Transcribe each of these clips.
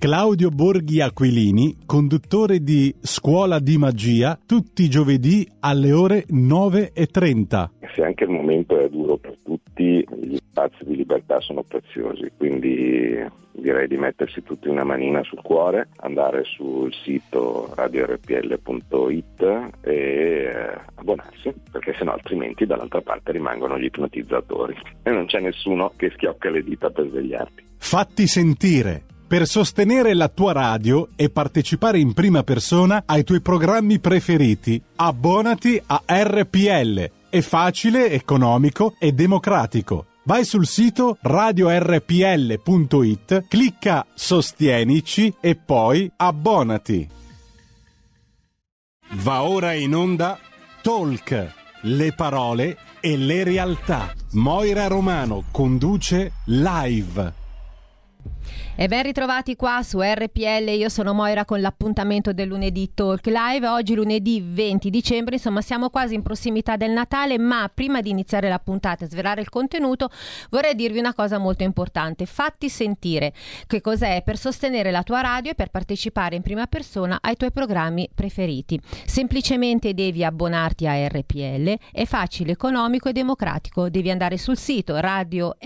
Claudio Borghi Aquilini, conduttore di Scuola di Magia, tutti i giovedì alle ore 9.30. Se anche il momento è duro per tutti, gli spazi di libertà sono preziosi, quindi direi di mettersi tutti una manina sul cuore, andare sul sito radiorpl.it e eh, abbonarsi, perché sennò altrimenti dall'altra parte rimangono gli ipnotizzatori e non c'è nessuno che schiocca le dita per svegliarti. Fatti sentire! Per sostenere la tua radio e partecipare in prima persona ai tuoi programmi preferiti, abbonati a RPL. È facile, economico e democratico. Vai sul sito radiorpl.it, clicca Sostienici e poi abbonati. Va ora in onda Talk, le parole e le realtà. Moira Romano conduce live. E ben ritrovati qua su RPL, io sono Moira con l'appuntamento del lunedì Talk Live, oggi lunedì 20 dicembre, insomma siamo quasi in prossimità del Natale, ma prima di iniziare la puntata e svelare il contenuto vorrei dirvi una cosa molto importante, fatti sentire che cos'è per sostenere la tua radio e per partecipare in prima persona ai tuoi programmi preferiti. Semplicemente devi abbonarti a RPL, è facile, economico e democratico, devi andare sul sito radiorpl.it,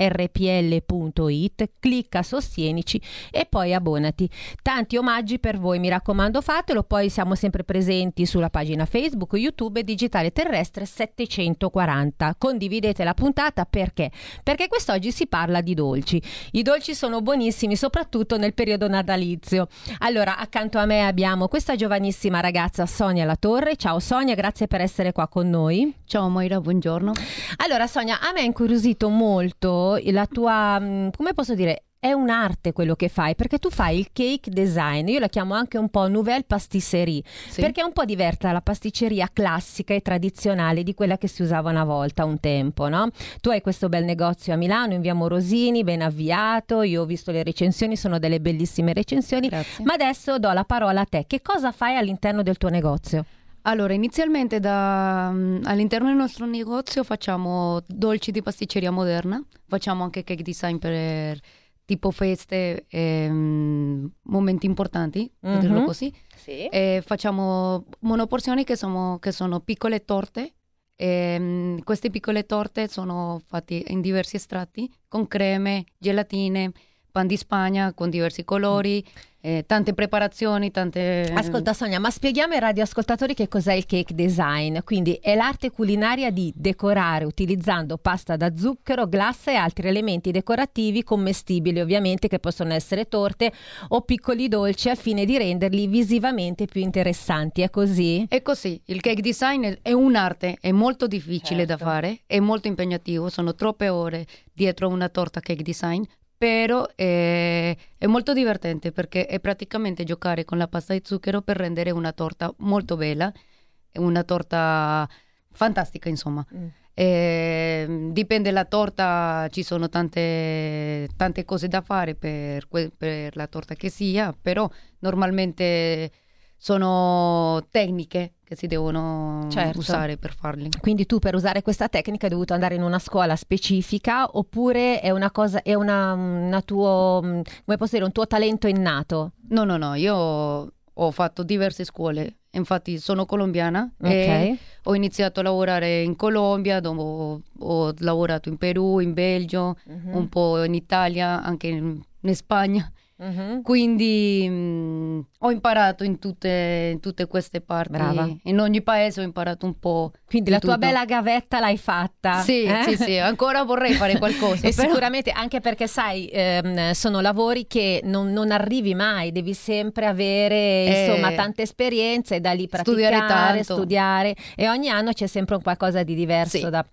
clicca sostienici e poi abbonati. Tanti omaggi per voi, mi raccomando fatelo, poi siamo sempre presenti sulla pagina Facebook, YouTube e Digitale Terrestre 740. Condividete la puntata perché? Perché quest'oggi si parla di dolci. I dolci sono buonissimi, soprattutto nel periodo natalizio. Allora, accanto a me abbiamo questa giovanissima ragazza Sonia Latorre. Ciao Sonia, grazie per essere qua con noi. Ciao Moira, buongiorno. Allora Sonia, a me ha incuriosito molto la tua, mm, come posso dire, è un'arte quello che fai, perché tu fai il cake design, io la chiamo anche un po' nouvelle pastisserie, sì. perché è un po' diversa dalla pasticceria classica e tradizionale di quella che si usava una volta, un tempo, no? Tu hai questo bel negozio a Milano, in via Morosini, ben avviato, io ho visto le recensioni, sono delle bellissime recensioni, Grazie. ma adesso do la parola a te, che cosa fai all'interno del tuo negozio? Allora, inizialmente da, um, all'interno del nostro negozio facciamo dolci di pasticceria moderna, facciamo anche cake design per tipo feste, ehm, momenti importanti, mm-hmm. dirlo così. Sì. E facciamo monoporzioni che sono, che sono piccole torte. E, ehm, queste piccole torte sono fatte in diversi estratti, con creme, gelatine, pan di Spagna con diversi colori. Mm eh, tante preparazioni, tante... Ascolta Sonia, ma spieghiamo ai radioascoltatori che cos'è il cake design. Quindi è l'arte culinaria di decorare utilizzando pasta da zucchero, glassa e altri elementi decorativi commestibili, ovviamente che possono essere torte o piccoli dolci al fine di renderli visivamente più interessanti. È così? È così. Il cake design è un'arte, è molto difficile certo. da fare, è molto impegnativo, sono troppe ore dietro una torta cake design, però è, è, molto divertente perché è praticamente giocare con la pasta di zucchero per rendere una torta molto bella, una torta fantastica insomma. Mm. Eh, dipende dalla torta, ci sono tante, tante cose da fare per, per la torta che sia, però normalmente sono tecniche che si devono certo. usare per farli. Quindi tu per usare questa tecnica hai dovuto andare in una scuola specifica oppure è una cosa, è una, una tuo, come posso dire, un tuo talento innato? No, no, no, io ho fatto diverse scuole, infatti sono colombiana okay. e ho iniziato a lavorare in Colombia, dopo ho lavorato in Perù, in Belgio, uh-huh. un po' in Italia, anche in, in Spagna. Uh-huh. Quindi mh, mm, ho imparato in tutte, in tutte, queste parti. Brava. In ogni paese ho imparato un po'. Quindi la tua bella gavetta l'hai fatta. Sì, eh? sì, sì, ancora vorrei fare qualcosa. e però... sicuramente anche perché sai, ehm, sono lavori che non, non, arrivi mai, devi sempre avere eh, insomma tante esperienze da lì praticare, studiare, studiare e ogni anno c'è sempre un qualcosa di diverso. Sì. Da...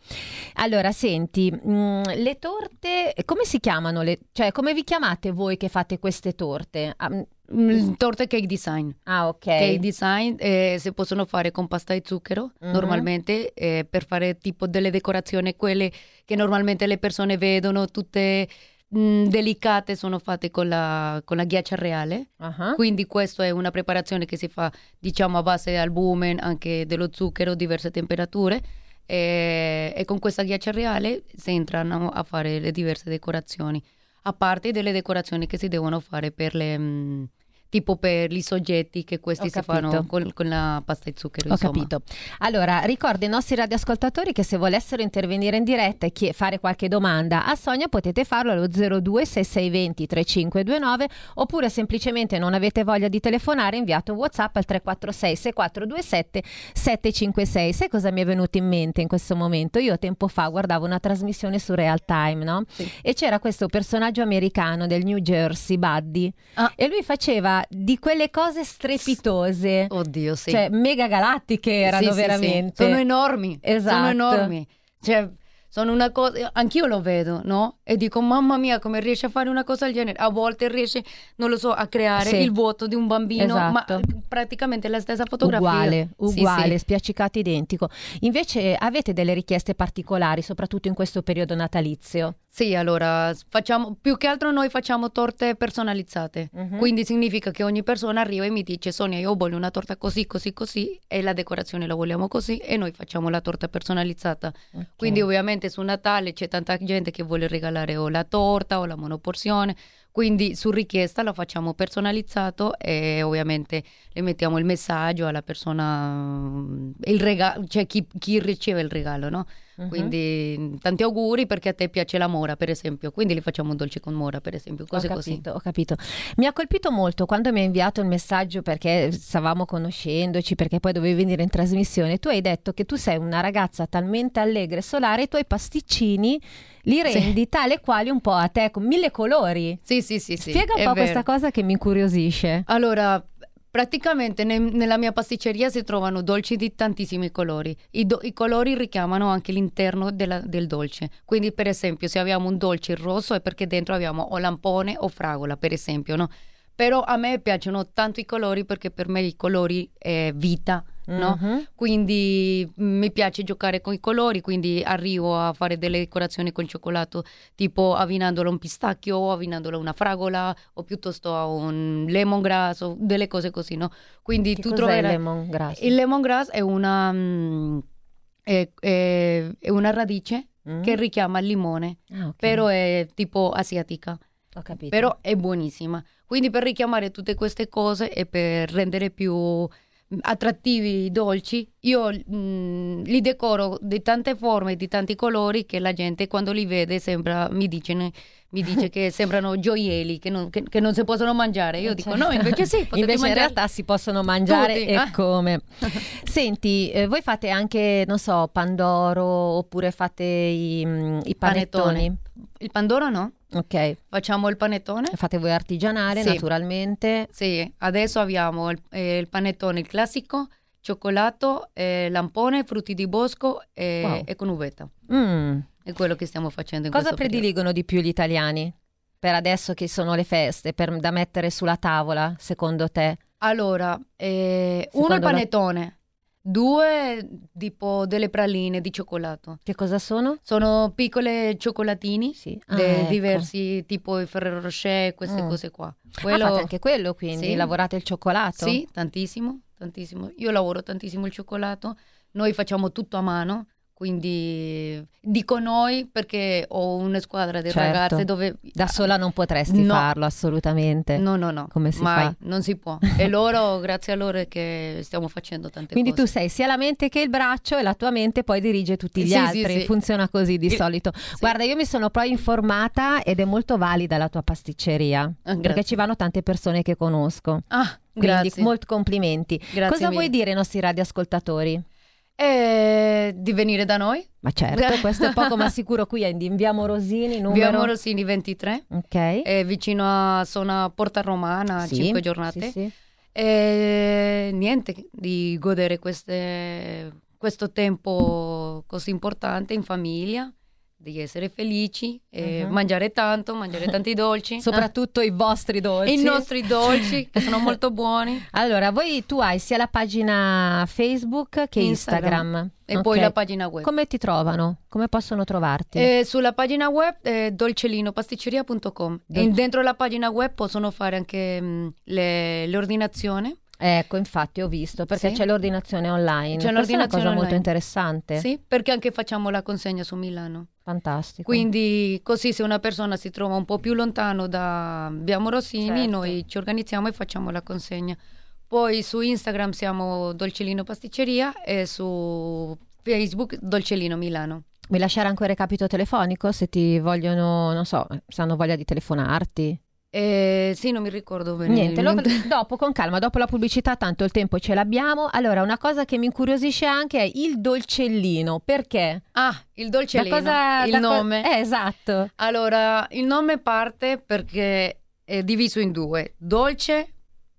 Allora, senti, mh, mm, le torte, come si chiamano? Le... Cioè, come vi chiamate voi che fate queste queste torte? Um, torte cake design. Ah, ok. Cake design eh, si possono fare con pasta di zucchero mm-hmm. normalmente eh, per fare tipo delle decorazioni, quelle che normalmente le persone vedono, tutte mh, delicate, sono fatte con la, con la ghiaccia reale. Uh-huh. Quindi questa è una preparazione che si fa diciamo a base di albumen, anche dello zucchero, diverse temperature. E, e con questa ghiaccia reale si entrano a fare le diverse decorazioni a parte delle decorazioni che si devono fare per le... Tipo per i soggetti che questi si fanno con, con, la pasta e zucchero. Ho insomma. capito. Allora, ricordo ai nostri radioascoltatori che se volessero intervenire in diretta e chie- fare qualche domanda a Sonia potete farlo allo 02 6620 3529 oppure semplicemente non avete voglia di telefonare inviate un WhatsApp al 346 6427 756. Sai cosa mi è venuto in mente in questo momento? Io tempo fa guardavo una trasmissione su Real Time, no? Sì. E c'era questo personaggio americano del New Jersey, Buddy, ah. e lui faceva di quelle cose strepitose. Oddio, sì. Cioè, mega galattiche erano sì, veramente. Sì, Sono enormi. Esatto. Sono enormi. Cioè, sono una cosa, anch'io lo vedo, no? E dico, mamma mia, come riesce a fare una cosa del genere? A volte riesce, non lo so, a creare sì. il vuoto di un bambino, esatto. ma praticamente la stessa fotografia. Uguale, uguale, sì, spiaccicato identico. Invece avete delle richieste particolari, soprattutto in questo periodo natalizio? Sì, allora, facciamo, più che altro noi facciamo torte personalizzate, uh-huh. quindi significa che ogni persona arriva e mi dice Sonia io voglio una torta così, così, così e la decorazione la vogliamo così e noi facciamo la torta personalizzata. Okay. Quindi ovviamente su Natale c'è tanta gente che vuole regalare o la torta o la monoporzione, quindi su richiesta lo facciamo personalizzato e ovviamente le mettiamo il messaggio alla persona, il regalo, cioè chi, chi riceve il regalo, no? Uh-huh. Quindi tanti auguri perché a te piace la mora, per esempio. Quindi li facciamo un dolce con mora, per esempio. Cose ho capito, così. Ho capito. Mi ha colpito molto quando mi hai inviato il messaggio perché stavamo conoscendoci, perché poi dovevi venire in trasmissione. Tu hai detto che tu sei una ragazza talmente allegra e solare, i tuoi pasticcini li rendi sì. tale quali un po' a te, con mille colori. Sì, sì, sì. Spiega un po' vero. questa cosa che mi incuriosisce. Allora, Praticamente ne, nella mia pasticceria si trovano dolci di tantissimi colori. I, do, i colori richiamano anche l'interno della, del dolce. Quindi, per esempio, se abbiamo un dolce rosso è perché dentro abbiamo o lampone o fragola, per esempio, no? Però a me piacciono tanto i colori perché per me i colori è vita, no? Uh-huh. Quindi mm, mi piace giocare con i colori, quindi arrivo a fare delle decorazioni con cioccolato, tipo abbinandolo a un pistacchio o abbinandolo a una fragola o piuttosto a un lemongrass o delle cose così, no? Quindi che tu troverai... il lemongrass? Il lemongrass è una, mm, è, è, è una radice mm. che richiama il limone, ah, okay. però è tipo asiatica. Ho capito. Però è buonissima. Quindi per richiamare tutte queste cose e per rendere più attrattivi, dolci, io mh, mm, li decoro di tante forme, di tanti colori che la gente quando li vede sembra, mi dice, mi dice che sembrano gioielli che non, che, che non, si possono mangiare. Io dico no, invece sì, invece mangiare. in realtà si possono mangiare Tutti, e ah. come. Senti, eh, voi fate anche, non so, pandoro oppure fate i, mm, i panettoni? Panettone. Il pandoro no? Ok. Facciamo il panettone. Fate voi artigianale, sì. naturalmente. Sì, adesso abbiamo il, eh, il panettone il classico, cioccolato, eh, lampone, frutti di bosco e, wow. e con uvetta. Mm. È quello che stiamo facendo in Cosa prediligono periodo. di più gli italiani? Per adesso che sono le feste, per, da mettere sulla tavola, secondo te? Allora, eh, uno è il panettone. Due tipo delle praline di cioccolato. Che cosa sono? Sono piccole cioccolatini sì. ah, ecco. diversi, tipo i Ferrero Rocher, queste mm. cose qua. Quello... Ah, anche quello quindi? Sì. Lavorate il cioccolato? Sì, tantissimo, tantissimo. Io lavoro tantissimo il cioccolato. Noi facciamo tutto a mano. Quindi dico noi perché ho una squadra di certo. ragazze dove... Da sola non potresti no. farlo assolutamente. No, no, no. Come si Mai, fa? non si può. E loro, grazie a loro che stiamo facendo tante Quindi cose. tu sei sia la mente che il braccio e la tua mente poi dirige tutti gli sì, altri. Sì, sì. Funziona così di il... solito. Guarda, io mi sono poi informata ed è molto valida la tua pasticceria. Ah, perché ci vanno tante persone che conosco. Ah, Quindi molti complimenti. Grazie Cosa mille. vuoi dire ai nostri radioascoltatori? E di venire da noi. Ma certo, questo è poco ma sicuro qui è in via Morosini, numero... Via Morosini 23, ok. è vicino a zona Porta Romana, Sì, 5 giornate. sì, sì. E niente, di godere queste- questo tempo così importante in famiglia, di essere felici, e Mhm. mangiare tanto, mangiare tanti dolci. Soprattutto i vostri dolci. I nostri dolci, che sono molto buoni. Allora, voi tu hai sia la pagina Facebook che Instagram. Instagram. E Ok. poi la pagina web. Come ti trovano? Come possono trovarti? Eh, sulla pagina web eh, dolcelinopasticceria.com. Dol- E dentro la pagina web possono fare anche mh, le- l'ordinazione Ecco, infatti ho visto, perché Sì. c'è l'ordinazione online. C'è l'ordinazione è una cosa molto online. interessante. Sì, perché anche facciamo la consegna su Milano. Fantastico. Quindi così se una persona si trova un po' più lontano da Via Morosini, Certo. noi ci organizziamo e facciamo la consegna. Poi su Instagram siamo Dolcellino Pasticceria e su Facebook Dolcellino Milano. Vuoi lasciare ancora il recapito telefonico se ti vogliono, non so, se hanno voglia di telefonarti? Eh, sì, non mi ricordo bene. Niente, lo- dopo con calma, dopo la pubblicità, tanto il tempo ce l'abbiamo. Allora, una cosa che mi incuriosisce anche è il dolcellino. Perché? Ah, il Dolcellino, cosa- il da co- nome. eh, esatto. Allora, il nome parte perché è diviso in due. Dolce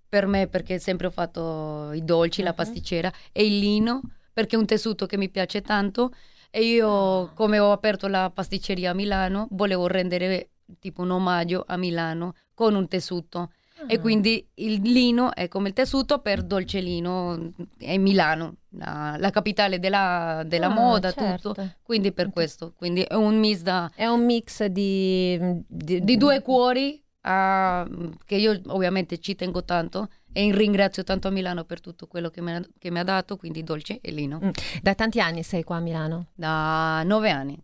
per me perché sempre ho fatto i dolci, la Mhm. pasticcera, e il lino perché è un tessuto che mi piace tanto e io come ho aperto la pasticceria a Milano volevo rendere tipo un omaggio a Milano con un tessuto e quindi il lino è come il tessuto per Dolcellino è Milano, la, la capitale della, della Ah, moda, certo. tutto. Quindi per questo, quindi è un mix da, È un mix di... di, di due cuori ah, che io ovviamente ci tengo tanto e ringrazio tanto a Milano per tutto quello che mi ha, che mi ha dato, quindi dolce e lino. Mm. Da tanti anni sei qua a Milano? Da nove anni.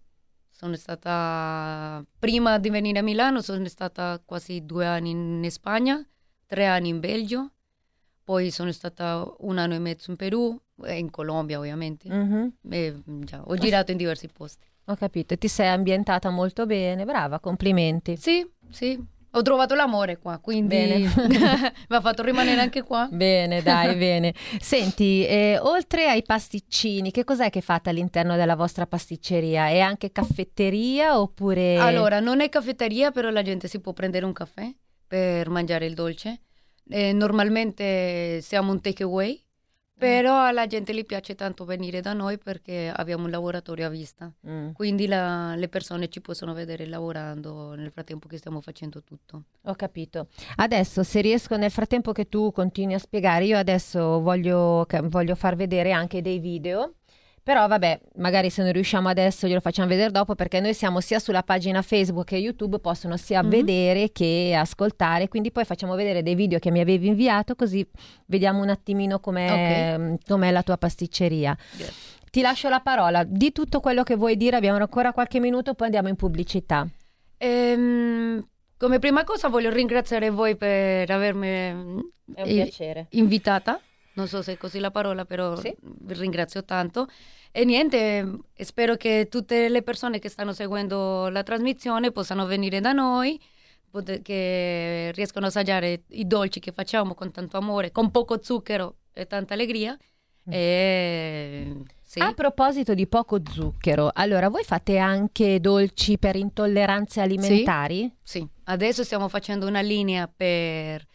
Sono stata, prima di venire a Milano, sono stata quasi due anni in Spagna, tre anni in Belgio, poi sono stata un anno e mezzo in Perù e in Colombia ovviamente. Mhm. E, già, ho girato in diversi posti. Ho capito, ti sei ambientata molto bene, brava, complimenti. Sì, sì. Ho trovato l'amore qua, quindi mi ha fatto rimanere anche qua. Bene, dai, bene. Senti, eh, oltre ai pasticcini, che cos'è che fate all'interno della vostra pasticceria? È anche caffetteria oppure... Allora, non è caffetteria, però la gente si può prendere un caffè per mangiare il dolce. Eh, normalmente siamo un takeaway, però alla gente gli piace tanto venire da noi perché abbiamo un laboratorio a vista. Mm, Quindi la- le persone ci possono vedere lavorando nel frattempo che stiamo facendo tutto. ho capito. Adesso, se riesco nel frattempo che tu continui a spiegare, io adesso voglio, voglio far vedere anche dei video. Però vabbè, magari se non riusciamo adesso glielo facciamo vedere dopo perché noi siamo sia sulla pagina Facebook che YouTube, possono sia Mhm. vedere che ascoltare, quindi poi facciamo vedere dei video che mi avevi inviato così vediamo un attimino com'è, com'è la tua pasticceria. Ti lascio la parola, di tutto quello che vuoi dire, abbiamo ancora qualche minuto, poi andiamo in pubblicità. Ehm, come prima cosa voglio ringraziare voi per avermi eh, invitata. Non so se è così la parola, però Sì. vi ringrazio tanto. E niente, spero che tutte le persone che stanno seguendo la trasmissione possano venire da noi, pot- che riescano a assaggiare i dolci che facciamo con tanto amore, con poco zucchero e tanta allegria. Mm. E sì. A proposito di poco zucchero, allora voi fate anche dolci per intolleranze alimentari? Sì, adesso stiamo facendo una linea per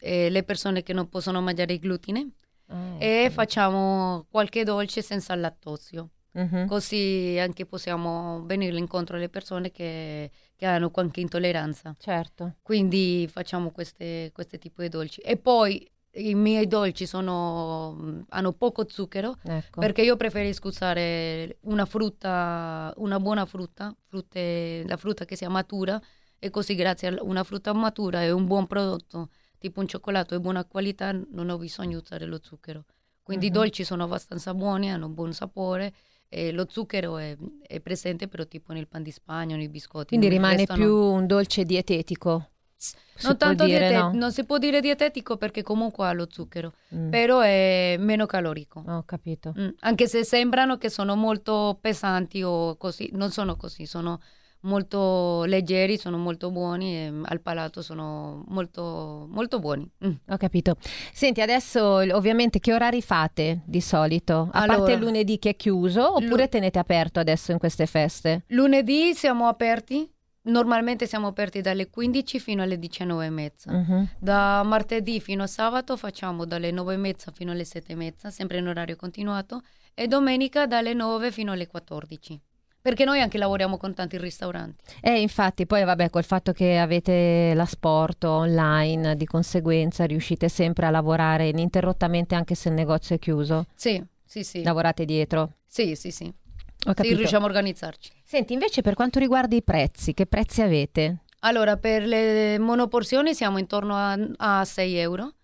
eh, le persone che non possono mangiare il glutine Ah, e ecco. facciamo qualche dolce senza lattosio. Mhm. Così anche possiamo venire incontro alle persone che, che hanno qualche intolleranza. Certo. Quindi facciamo queste, queste tipo di dolci. E poi i miei dolci sono, hanno poco zucchero Ecco. perché io preferisco usare una frutta, una buona frutta, frutte- la frutta che sia matura e così grazie a una frutta matura e un buon prodotto, tipo un cioccolato di buona qualità, non ho bisogno di usare lo zucchero. Quindi Mhm. i dolci sono abbastanza buoni, hanno un buon sapore e lo zucchero è, è presente però tipo nel pan di Spagna, nei biscotti. Quindi rimane resto no. più un dolce dietetico. Si Non tanto dire, diete- no? non si può dire dietetico perché comunque ha lo zucchero, Mm, però è meno calorico. Ho capito. Mm, Anche se sembrano che sono molto pesanti o così, non sono così, sono molto leggeri, sono molto buoni e mm, al palato sono molto, molto buoni. Mm. Ho capito. Senti, adesso ovviamente che orari fate di solito? A Allora, parte lunedì che è chiuso oppure lu- tenete aperto adesso in queste feste? Lunedì siamo aperti, normalmente siamo aperti dalle 15 fino alle 19 e mezza. Mhm. Da martedì fino a sabato facciamo dalle 9 e mezza fino alle 7 e mezza, sempre in orario continuato, e domenica dalle 9 fino alle 14. Perché noi anche lavoriamo con tanti ristoranti. Eh, infatti, poi vabbè, col fatto che avete l'asporto online, di conseguenza riuscite sempre a lavorare ininterrottamente anche se il negozio è chiuso. Sì, sì, sì. Lavorate dietro. Sì, sì, sì. Ho Sì, capito. riusciamo a organizzarci. Senti, invece per quanto riguarda i prezzi, che prezzi avete? Allora, per le monoporzioni siamo intorno a, a 6 euro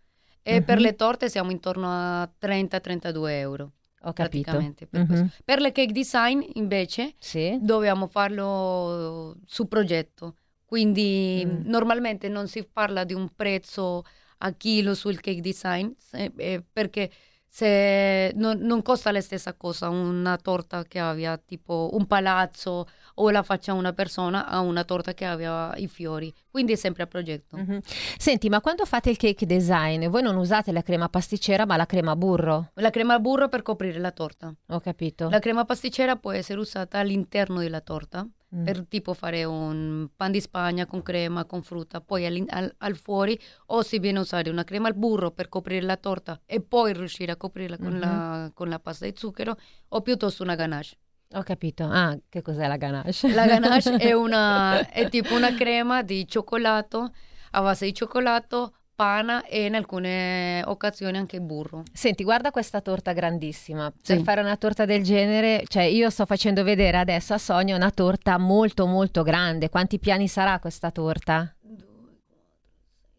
E uh-huh. per le torte siamo intorno a 30-32 euro. Ho capito. Per, uh-huh. per, le cake design invece sì. dobbiamo farlo su progetto. Quindi mm. normalmente non si parla di un prezzo a chilo sul cake design eh, perché se non, non, costa la stessa cosa una torta che abbia tipo un palazzo o la faccia una persona a una torta che abbia i fiori, quindi è sempre a progetto. Mm-hmm. Senti, ma quando fate il cake design, voi non usate la crema pasticcera ma la crema burro? La crema burro per coprire la torta. Ho capito. La crema pasticcera può essere usata all'interno della torta mm. per tipo fare un pan di spagna con crema, con frutta, poi al, al, al, fuori o si viene a usare una crema al burro per coprire la torta e poi riuscire a coprirla con, mm-hmm. la, con la pasta di zucchero o piuttosto una ganache. Ho capito. Ah, che cos'è la ganache? La ganache è, una, è tipo una crema di cioccolato a base di cioccolato pana e in alcune occasioni anche burro. Senti, guarda questa torta grandissima. Sì. Per fare una torta del genere, cioè io sto facendo vedere adesso a Sonia una torta molto molto grande. Quanti piani sarà questa torta?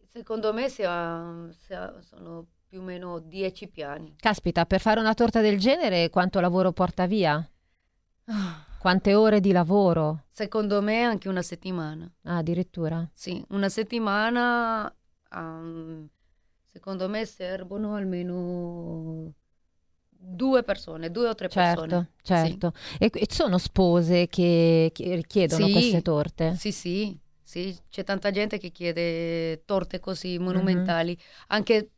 Secondo me sia, sia, sono più o meno 10 piani. Caspita, per fare una torta del genere quanto lavoro porta via? Quante ore di lavoro? Secondo me anche una settimana. Ah, addirittura? Sì, una settimana um, secondo me servono almeno due persone, due o tre certo, persone. Certo, sì. e, e, sono spose che, che richiedono sì, queste torte? Sì, sì, sì, c'è tanta gente che chiede torte così monumentali, mm-hmm. anche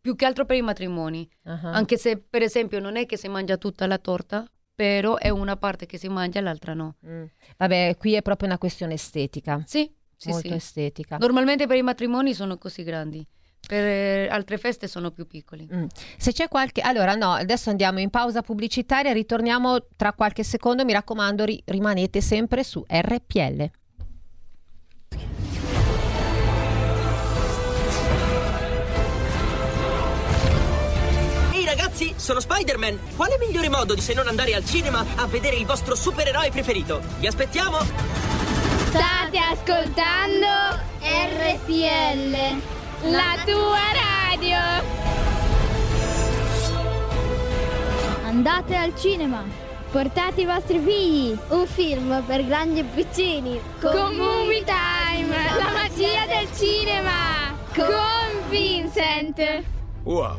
più che altro per i matrimoni, uh-huh. anche se per esempio non è che si mangia tutta la torta, però è una parte che si mangia e l'altra no. Mm. Vabbè, qui è proprio una questione estetica. Sì, sì, molto sì. estetica. Normalmente per i matrimoni sono così grandi. Per eh, altre feste sono più piccoli. Mm. Se c'è qualche. Allora, no, adesso andiamo in pausa pubblicitaria, ritorniamo tra qualche secondo. Mi raccomando, ri- rimanete sempre su RPL. Ehi ragazzi, sono Spider-Man. Quale migliore modo di se non andare al cinema a vedere il vostro supereroe preferito? Vi aspettiamo! State ascoltando RPL, la tua radio. Andate al cinema. Portate i vostri figli. Un film per grandi e piccini. Con Movie Time, la magia del cinema. Con Vincent. Wow.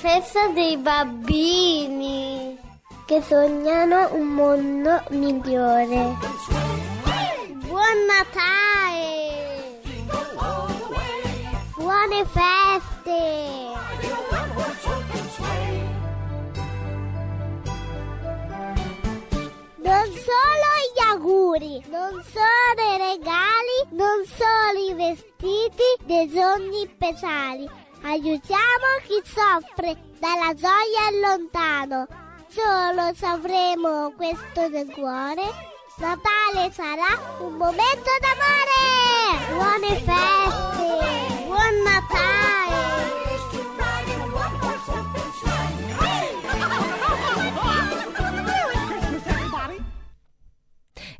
Festa dei bambini che sognano un mondo migliore. Buon Natale! Buone feste! Non solo gli auguri, non solo i regali, non solo i vestiti dei sogni speciali. Aiutiamo chi soffre dalla gioia lontano. Solo se avremo questo nel cuore, Natale sarà un momento d'amore! Buone feste! Buon Natale!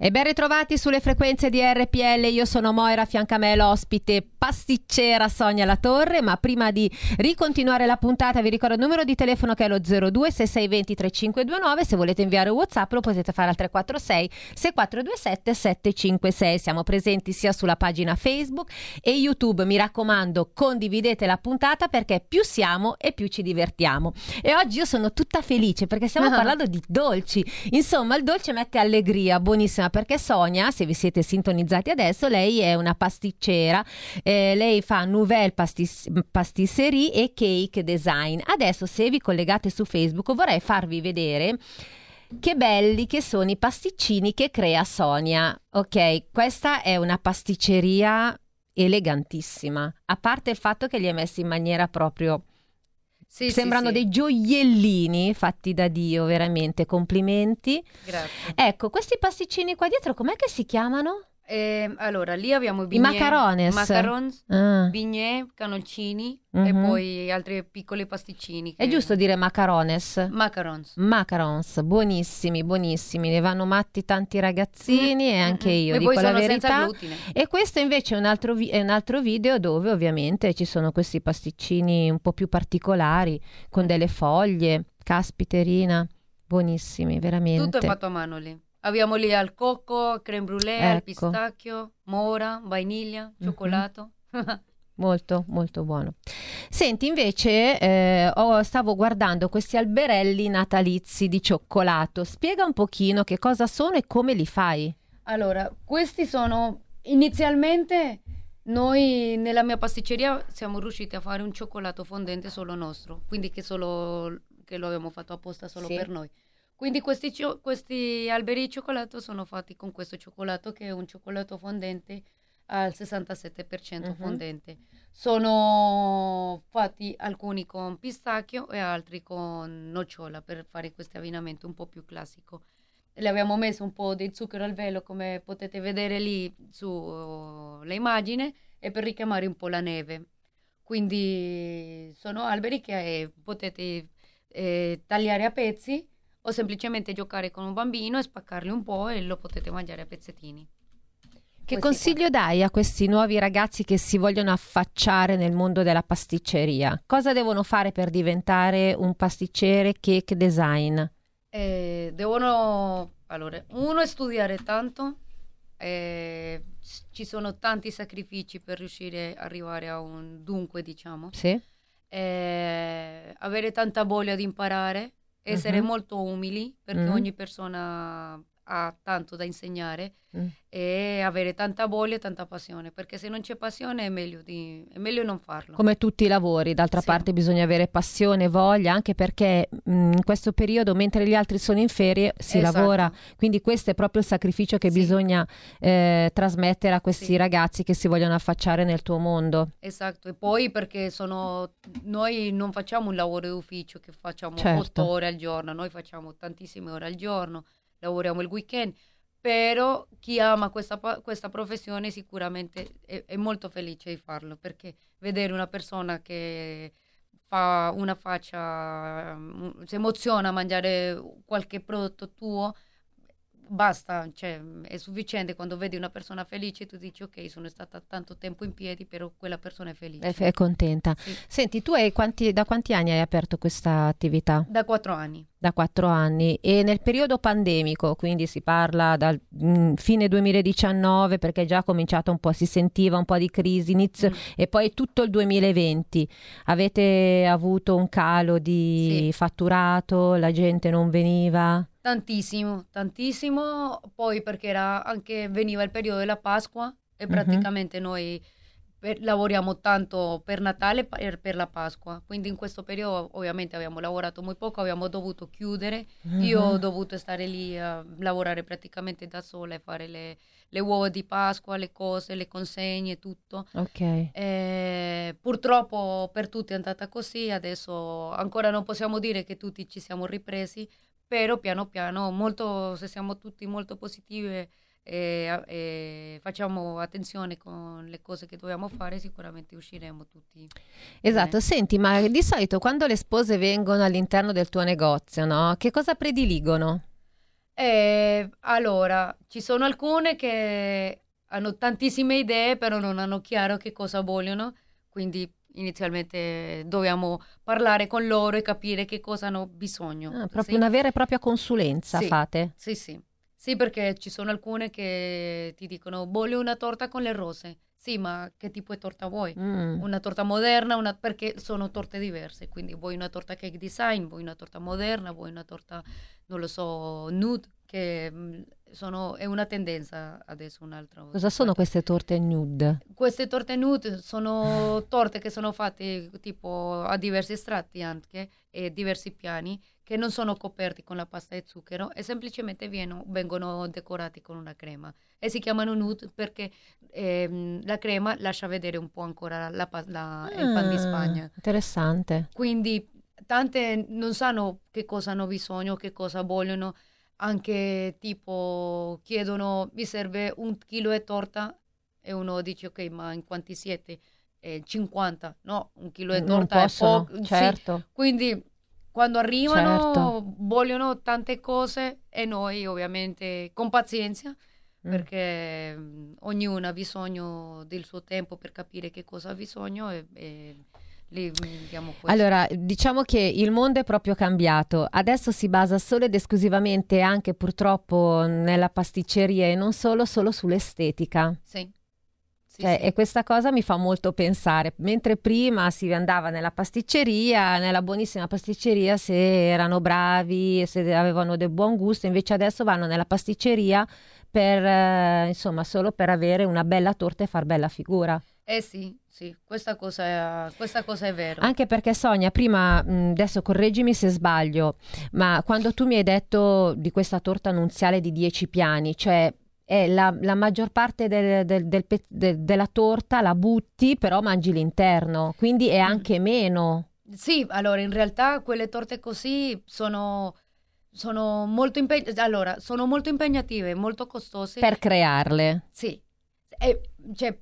E ben ritrovati sulle frequenze di RPL, io sono Moira, fianco a me l'ospite pasticcera Sonia La Torre, ma prima di ricontinuare la puntata vi ricordo il numero di telefono che è lo 02 6620 3529, se volete inviare un Whatsapp lo potete fare al 346 6427 756, siamo presenti sia sulla pagina Facebook e YouTube, mi raccomando condividete la puntata perché più siamo e più ci divertiamo. E oggi io sono tutta felice perché stiamo parlando di dolci, insomma il dolce mette allegria, buonissima perché Sonia, se vi siete sintonizzati adesso, lei è una pasticcera, eh, lei fa nouvelle pastis- pastisserie e cake design. Adesso se vi collegate su Facebook vorrei farvi vedere che belli che sono i pasticcini che crea Sonia. Ok, questa è una pasticceria elegantissima, a parte il fatto che li hai messi in maniera proprio Sì, sembrano sì, sì. dei gioiellini fatti da Dio, veramente, complimenti. Grazie. Ecco, questi pasticcini qua dietro, com'è che si chiamano? Eh, allora, lì abbiamo i I bignè, macarones. macarons, Ah. bignè, cannoncini e Mhm. poi altri piccoli pasticcini. È che- giusto dire macarones? Macarons. Macarons, buonissimi, buonissimi, ne vanno matti tanti ragazzini e anche io, Mm, E dico la verità. E questo invece è un, altro vi- è un altro video dove ovviamente ci sono questi pasticcini un po' più particolari, con delle foglie, caspiterina, buonissimi, veramente. Tutto è fatto a mano lì. Abbiamo lì al cocco, creme brûlée, al Ecco. pistacchio, mora, vaniglia, Mhm. cioccolato. Molto, molto buono. Senti, invece, eh, ho- stavo guardando questi alberelli natalizi di cioccolato. Spiega un pochino che cosa sono e come li fai. Allora, questi sono inizialmente noi nella mia pasticceria siamo riusciti a fare un cioccolato fondente solo nostro, quindi che, solo, che lo abbiamo fatto apposta solo Sì. per noi. Quindi questi, questi alberi di cioccolato sono fatti con questo cioccolato che è un cioccolato fondente al 67% Mhm. fondente. Sono fatti alcuni con pistacchio e altri con nocciola per fare questo abbinamento un po' più classico. Le abbiamo messo un po' di zucchero al velo, come potete vedere lì sulle immagini, e per richiamare un po' la neve. Quindi sono alberi che eh, potete eh, tagliare a pezzi o semplicemente giocare con un bambino e spaccarli un po' e lo potete mangiare a pezzettini. Che Questi consiglio dai a questi nuovi ragazzi che si vogliono affacciare nel mondo della pasticceria? Cosa devono fare per diventare un pasticcere cake design? Eh, devono, allora, uno studiare tanto, eh, ci sono tanti sacrifici per riuscire ad arrivare a un dunque, diciamo. Sì? Eh, avere tanta voglia di imparare, essere Mhm. molto umili, perché Mm. ogni persona ha tanto da insegnare, Mm. e avere tanta voglia e tanta passione, perché se non c'è passione è meglio, di, è meglio non farlo. Come tutti i lavori, d'altra Sì. parte bisogna avere passione, voglia, anche perché mh, in questo periodo, mentre gli altri sono in ferie, si Esatto. lavora. Quindi questo è proprio il sacrificio che Sì. bisogna eh, trasmettere a questi Sì. ragazzi che si vogliono affacciare nel tuo mondo. Esatto, e poi perché sono, noi non facciamo un lavoro d'ufficio che facciamo Certo. otto ore al giorno, noi facciamo tantissime ore al giorno, lavoriamo il weekend, però chi ama questa, questa professione sicuramente è, è molto felice di farlo, perché vedere una persona che fa una faccia, mm, si emoziona a mangiare qualche prodotto tuo, basta, cioè, è sufficiente quando vedi una persona felice tu dici ok sono stata tanto tempo in piedi però quella persona è felice. È, è contenta. Sì. Senti, tu hai quanti, da quanti anni hai aperto questa attività? Da quattro anni. Da quattro anni e nel periodo pandemico, quindi si parla dal mh, fine 2019 perché già cominciato un po', si sentiva un po' di crisi inizio, Mm. e poi tutto il 2020. Avete avuto un calo di Sì. fatturato, la gente non veniva? Tantissimo, tantissimo, poi perché era anche veniva il periodo della Pasqua e Mhm. praticamente noi per- lavoriamo tanto per Natale e per la Pasqua, quindi in questo periodo ovviamente abbiamo lavorato molto poco, abbiamo dovuto chiudere, io ho dovuto stare lì a lavorare praticamente da sola e fare le, le uova di Pasqua, le cose, le consegne, tutto. Ok. Eh, purtroppo per tutti è andata così, adesso ancora non possiamo dire che tutti ci siamo ripresi, però piano piano, molto, se siamo tutti molto positivi e, e facciamo attenzione con le cose che dobbiamo fare, sicuramente usciremo tutti. Esatto, senti, ma di solito quando le spose vengono all'interno del tuo negozio, no? Che cosa prediligono? Eh, allora, ci sono alcune che hanno tantissime idee, però non hanno chiaro che cosa vogliono, quindi inizialmente dobbiamo parlare con loro e capire che cosa hanno bisogno. Ah, proprio sì? una vera e propria consulenza Sì, fate? Sì, sì. Sì, perché ci sono alcune che ti dicono voglio una torta con le rose. Sì, ma che tipo di torta vuoi? Mm. Una torta moderna, una- perché sono torte diverse, quindi vuoi una torta cake design, vuoi una torta moderna, vuoi una torta, non lo so, nude, che mm, sono, è una tendenza adesso un'altra. Cosa sono queste torte nude? Queste torte nude sono torte che sono fatte tipo a diversi strati anche e diversi piani che non sono coperti con la pasta di zucchero e semplicemente vieno- vengono decorati con una crema e si chiamano nude perché ehm, la crema lascia vedere un po' ancora la la- il pan di Ah, Spagna. Interessante. Quindi tante non sanno che cosa hanno bisogno, che cosa vogliono, anche tipo chiedono mi serve un chilo di torta e uno dice ok ma in quanti siete? Eh, 50, no, un chilo di Non torta possono, è poco. sì. certo. Quindi quando arrivano Certo. vogliono tante cose e noi ovviamente con pazienza Mm. perché mm, ognuno ha bisogno del suo tempo per capire che cosa ha bisogno e, e gli mm, questo. Allora, diciamo che il mondo è proprio cambiato. Adesso si basa solo ed esclusivamente, anche purtroppo nella pasticceria e non solo, solo sull'estetica. Sì. Sì, Cioè, sì. E questa cosa mi fa molto pensare. Mentre prima si andava nella pasticceria, nella buonissima pasticceria, se erano bravi, se avevano del buon gusto, invece adesso vanno nella pasticceria per, eh, insomma, solo per avere una bella torta e far bella figura. Eh sì, sì, questa cosa è, questa cosa è vero. Anche perché Sonia, prima, adesso correggimi se sbaglio, ma quando tu mi hai detto di questa torta nunziale di 10 piani, cioè è la, la maggior parte del- del- del della torta la butti, però mangi l'interno, quindi è anche meno. Sì, allora in realtà quelle torte così sono, sono molto impeg- allora, sono molto impegnative, molto costose. Per crearle. Sì, è, cioè,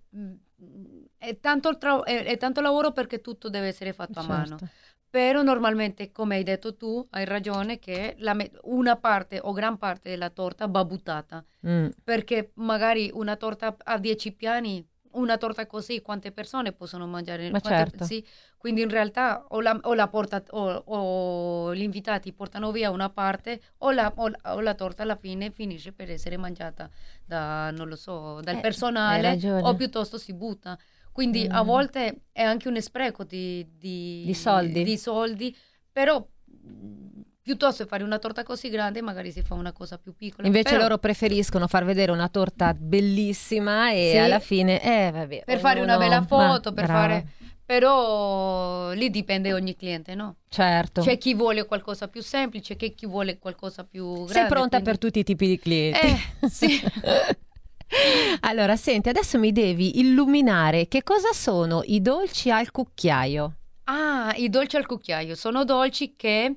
è, tanto tra- è- è tanto lavoro perché tutto deve essere fatto a mano. Certo. Però normalmente, come hai detto tu, hai ragione che me- una parte o gran parte della torta va buttata. Mm. Perché magari una torta a 10 piani, una torta così, quante persone possono mangiare? Ma Quante- certo. sì, quindi in realtà o la, o la porta, o, o gli invitati portano via una parte o la, o la- torta alla fine finisce per essere mangiata da, non lo so, dal Eh, personale o piuttosto si butta. Quindi a Mm. volte è anche un spreco di, di, Di soldi. di soldi, però mh, piuttosto che fare una torta così grande magari si fa una cosa più piccola. Invece Però- loro preferiscono far vedere una torta bellissima e Sì. alla fine, eh, vabbè, per fare una ognuno- bella ma- foto, per brava. fare... Però lì dipende ogni cliente, no? Certo. C'è chi vuole qualcosa più semplice, c'è chi vuole qualcosa più grande. Sei pronta quindi- per tutti i tipi di clienti. Eh, sì. allora, senti, adesso mi devi illuminare che cosa sono i dolci al cucchiaio. Ah, i dolci al cucchiaio. Sono dolci che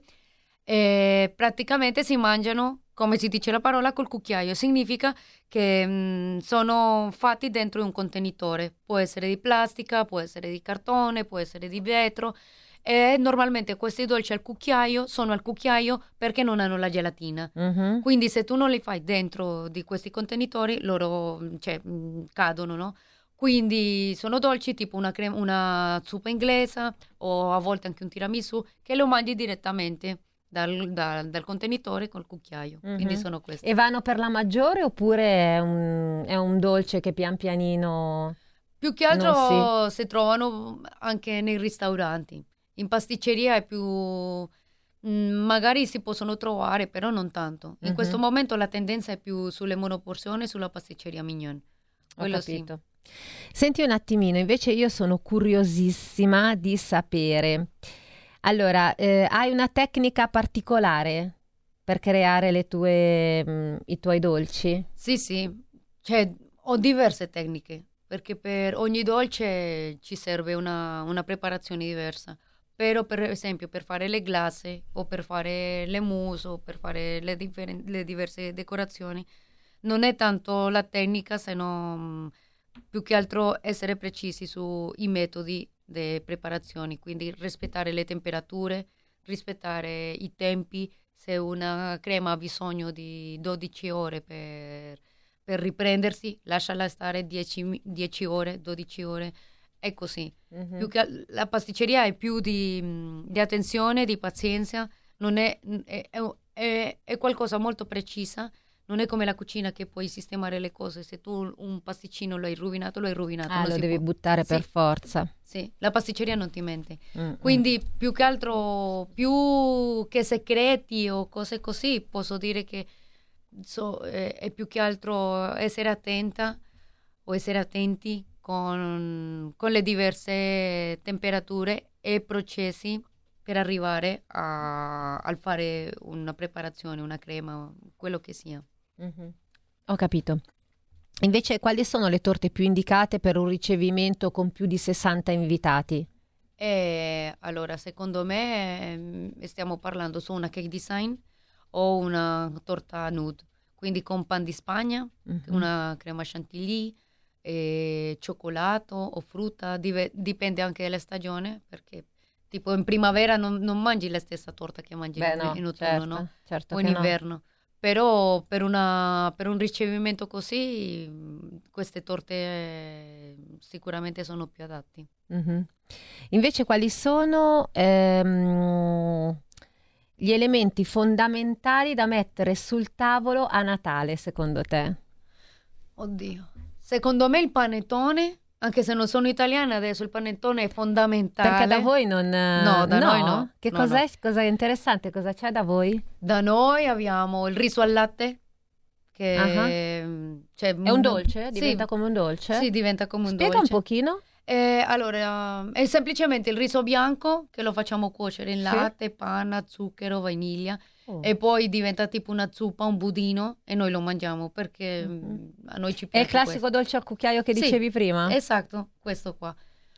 eh, praticamente si mangiano, come si dice la parola, col cucchiaio. Significa che mm, sono fatti dentro un contenitore. Può essere di plastica, può essere di cartone, può essere di vetro. E normalmente questi dolci al cucchiaio sono al cucchiaio perché non hanno la gelatina. Mhm. Quindi se tu non li fai dentro di questi contenitori, loro cioè, mh, cadono, no? Quindi sono dolci tipo una, crema, una zuppa inglese o a volte anche un tiramisù che lo mangi direttamente dal, da- dal contenitore col cucchiaio. Quindi Mhm. sono questi. E vanno per la maggiore oppure è un, è un dolce che pian pianino... Più che altro Non si trovano anche nei ristoranti. In pasticceria è più... mm, magari si possono trovare, però non tanto. In Mhm. questo momento la tendenza è più sulle monoporzioni e sulla pasticceria mignon. Ho Quello sì. capito. Senti un attimino, invece io sono curiosissima di sapere. Allora, eh, hai una tecnica particolare per creare le tue, mm, i tuoi dolci? Sì, sì, cioè ho diverse tecniche, perché per ogni dolce ci serve una, una preparazione diversa. Però per esempio per fare le glace o per fare le mousse o per fare le, differen- le diverse decorazioni, non è tanto la tecnica, se no mm, più che altro essere precisi sui metodi di preparazione, quindi rispettare le temperature, rispettare i tempi, se una crema ha bisogno di 12 ore per, per riprendersi, lasciala stare 10, mi- 10 ore, 12 ore, è così. Mhm. Più che la pasticceria è più di, di attenzione, di pazienza, non è, è- è- è- qualcosa molto precisa, non è come la cucina che puoi sistemare le cose, se tu un pasticcino lo hai rovinato, lo hai rovinato. Ah, lo devi può- buttare per Sì, forza. Sì, la pasticceria non ti mente. Mm, Quindi più che altro, più che segreti o cose così, posso dire che so, eh, è più che altro essere attenta o essere attenti con, con le diverse temperature e processi per arrivare a, al fare una preparazione, una crema, quello che sia. Mhm. Ho capito. Invece, quali sono le torte più indicate per un ricevimento con più di 60 invitati? E allora, secondo me, ehm, stiamo parlando su una cake design o una torta nude, quindi con pan di Spagna, Mhm. una crema chantilly, e cioccolato o frutta, dive- dipende anche dalla stagione, perché tipo in primavera non, non mangi la stessa torta che mangi Beh, in, no, in autunno, certo, no? certo o in che no. inverno. Però per, una- per un ricevimento così, queste torte eh, sicuramente sono più adatti. Mhm. Invece, quali sono ehm, gli elementi fondamentali da mettere sul tavolo a Natale, secondo te? Oddio. Secondo me il panettone, anche se non sono italiana, adesso il panettone è fondamentale. Perché da voi non... No, da noi no. Che No, cos'è? no. Cosa è interessante? Cosa c'è da voi? Da noi abbiamo il riso al latte, che mm, cioè, È un dolce? sì. Diventa come un dolce? Sì, diventa come un Spiega dolce. un pochino. Eh, allora, è semplicemente il riso bianco che lo facciamo cuocere in Sì. latte, panna, zucchero, vaniglia Oh. e poi diventa tipo una zuppa, un budino e noi lo mangiamo perché mm, a noi ci È piace il classico dolce al cucchiaio che Sì, dicevi prima? Esatto, questo qua.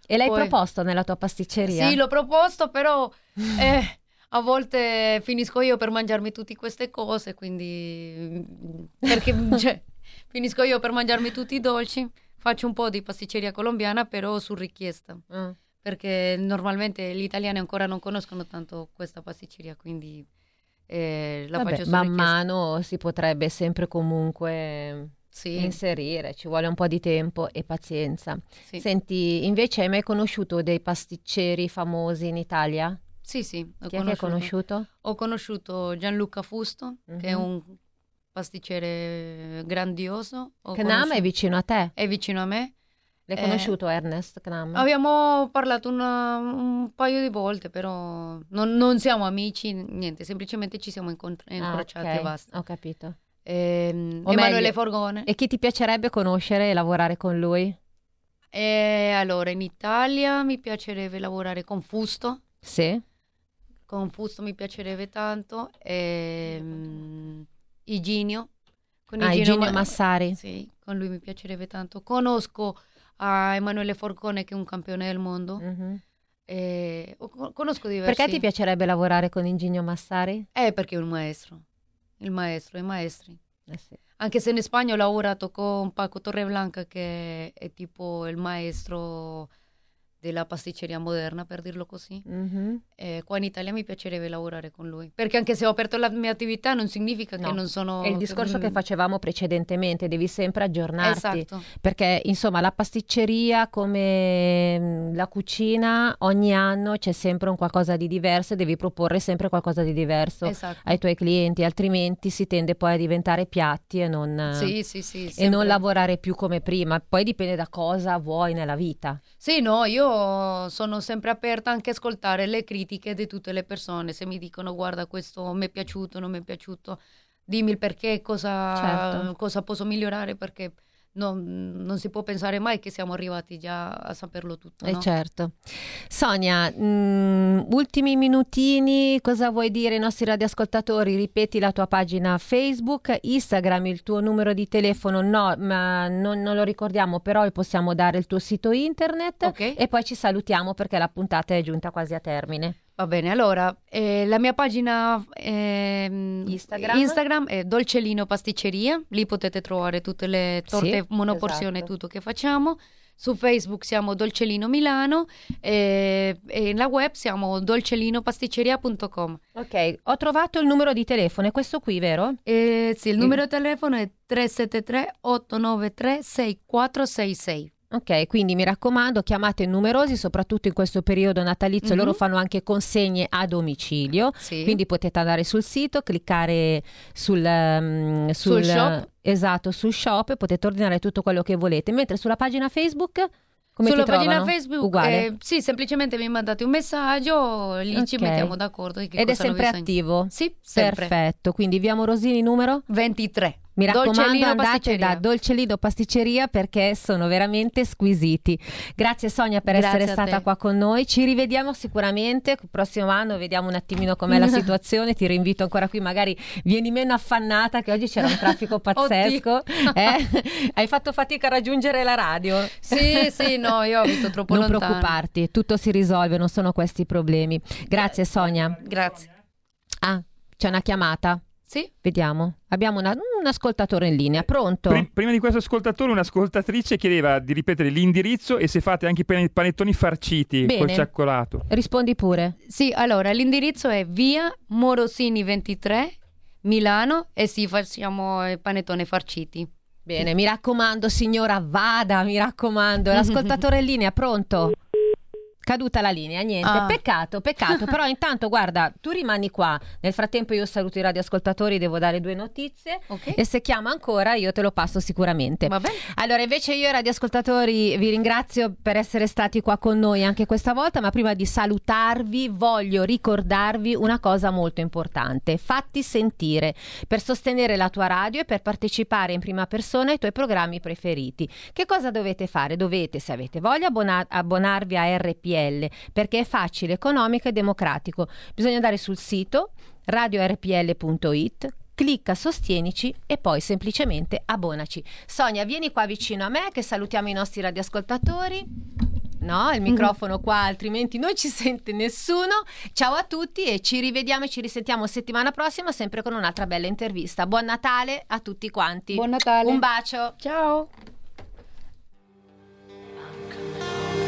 E l'hai Poi- proposto nella tua pasticceria? Sì, l'ho proposto, però eh, a volte finisco io per mangiarmi tutte queste cose, quindi mm, perché cioè, finisco io per mangiarmi tutti i dolci, faccio un po' di pasticceria colombiana, però su richiesta, Mm. perché normalmente gli italiani ancora non conoscono tanto questa pasticceria, quindi eh, Vabbè, man mano si potrebbe sempre comunque Sì. inserire, ci vuole un po' di tempo e pazienza. Sì. Senti, invece hai mai conosciuto dei pasticceri famosi in Italia? Sì, sì, ho Chi è che hai conosciuto? Ho conosciuto Gianluca Fusto, che è Mhm. un pasticcere grandioso. Ho Knam è conosciuto- vicino a te. È vicino a me. L'hai Eh, conosciuto Ernest Knam? Abbiamo parlato una- un paio di volte, però non, non siamo amici, niente, semplicemente ci siamo incontr- Ah, incrociati ok, e basta. Ho capito. O Emanuele meglio- Forgone. E chi ti piacerebbe conoscere e lavorare con lui? E allora, in Italia mi piacerebbe lavorare con Fusto. Sì. Con Fusto mi piacerebbe tanto. Ehm, Iginio. Con Ah, Iginio Ma- Massari. Sì, con lui mi piacerebbe tanto. Conosco a Emanuele Forcone che è un campione del mondo. Mhm. E conosco diversi. Perché ti piacerebbe lavorare con Ingegno Massari? Eh, perché è un maestro. Il maestro, i maestri. Eh sì. Anche se in Spagna ho lavorato con Paco Torreblanca che è tipo il maestro della pasticceria moderna, per dirlo così. Mhm. Eh, qua in Italia mi piacerebbe lavorare con lui, perché anche se ho aperto la mia attività non significa No, che non sono... È il discorso che Mm, facevamo precedentemente, devi sempre aggiornarti. Esatto. Perché insomma la pasticceria come mm, la cucina ogni anno c'è sempre un qualcosa di diverso e devi proporre sempre qualcosa di diverso Esatto. ai tuoi clienti, altrimenti si tende poi a diventare piatti e non, Sì, sì, sì. e non lavorare più come prima. Poi dipende da cosa vuoi nella vita. Sì, no, io sono sempre aperta anche a ascoltare le critiche di tutte le persone. Se mi dicono guarda questo mi è piaciuto, non mi è piaciuto, dimmi il perché, cosa, Certo. cosa posso migliorare perché non, non si può pensare mai che siamo arrivati già a saperlo tutto. Eh no? certo. Sonia, mm, ultimi minutini, cosa vuoi dire ai nostri radioascoltatori? Ripeti la tua pagina Facebook, Instagram, il tuo numero di telefono, no, ma non, non lo ricordiamo, però possiamo dare il tuo sito internet Ok. e poi ci salutiamo perché la puntata è giunta quasi a termine. Va bene, allora eh, la mia pagina ehm, Instagram? Instagram è Dolcelino Pasticceria, lì potete trovare tutte le torte Sì, monoporzione esatto. tutto che facciamo. Su Facebook siamo Dolcelino Milano e, e nella web siamo dolcelinopasticceria.com. Ok, ho trovato il numero di telefono, è questo qui, vero? Eh, sì, il numero di telefono è 373 893 6466. Ok, quindi mi raccomando, chiamate numerosi, soprattutto in questo periodo natalizio, Mhm. loro fanno anche consegne a domicilio, Sì. quindi potete andare sul sito, cliccare sul, ehm, Sul shop. Esatto, sul shop e potete ordinare tutto quello che volete, mentre sulla pagina Facebook come Sulla pagina trovano? Facebook, Uguale. eh, sì, semplicemente mi mandate un messaggio, lì ci Ok. mettiamo d'accordo. Ed è sempre bisogno. attivo? Sì, sempre. Perfetto, quindi via Morosini numero? 23. Mi raccomando, andate da Dolcelino Pasticceria perché sono veramente squisiti. Grazie Sonia per Grazie essere stata te. qua con noi. Ci rivediamo sicuramente il prossimo anno, vediamo un attimino com'è la situazione. Ti rinvito ancora qui, magari vieni meno affannata che oggi c'era un traffico pazzesco. eh? Hai fatto fatica a raggiungere la radio. Sì, sì, no, io abito troppo non lontano. preoccuparti, tutto si risolve, non sono questi i problemi. Grazie Sonia. Grazie. Ah, c'è una chiamata. Sì. Vediamo. Abbiamo una- un ascoltatore in linea. Pronto? Pri- prima di questo ascoltatore, un'ascoltatrice chiedeva di ripetere l'indirizzo e se fate anche pane- panettoni farciti Bene. col cioccolato. Rispondi pure. Sì, allora l'indirizzo è via Morosini 23, Milano e sì, facciamo eh, panettone farciti. Bene, mi raccomando, signora, vada, mi raccomando. L'ascoltatore in linea, pronto? Caduta la linea, niente. Ah. Peccato, peccato. Però intanto, guarda, tu rimani qua. Nel frattempo io saluto i radioascoltatori, devo dare due notizie. E se chiama ancora io te lo passo sicuramente. Allora, invece io radioascoltatori vi ringrazio per essere stati qua con noi anche questa volta, ma prima di salutarvi voglio ricordarvi una cosa molto importante. Fatti sentire per sostenere la tua radio e per partecipare in prima persona ai tuoi programmi preferiti. Che cosa dovete fare? Dovete, se avete voglia, abbona- abbonarvi a RPL perché è facile, economico e democratico. Bisogna andare sul sito radiorpl.it clicca sostienici e poi semplicemente abbonaci. Sonia, vieni qua vicino a me che salutiamo i nostri radioascoltatori. No, il microfono qua, altrimenti non ci sente nessuno. Ciao a tutti e ci rivediamo e ci risentiamo settimana prossima sempre con un'altra bella intervista. Buon Natale a tutti quanti. Buon Natale. Un bacio. Ciao.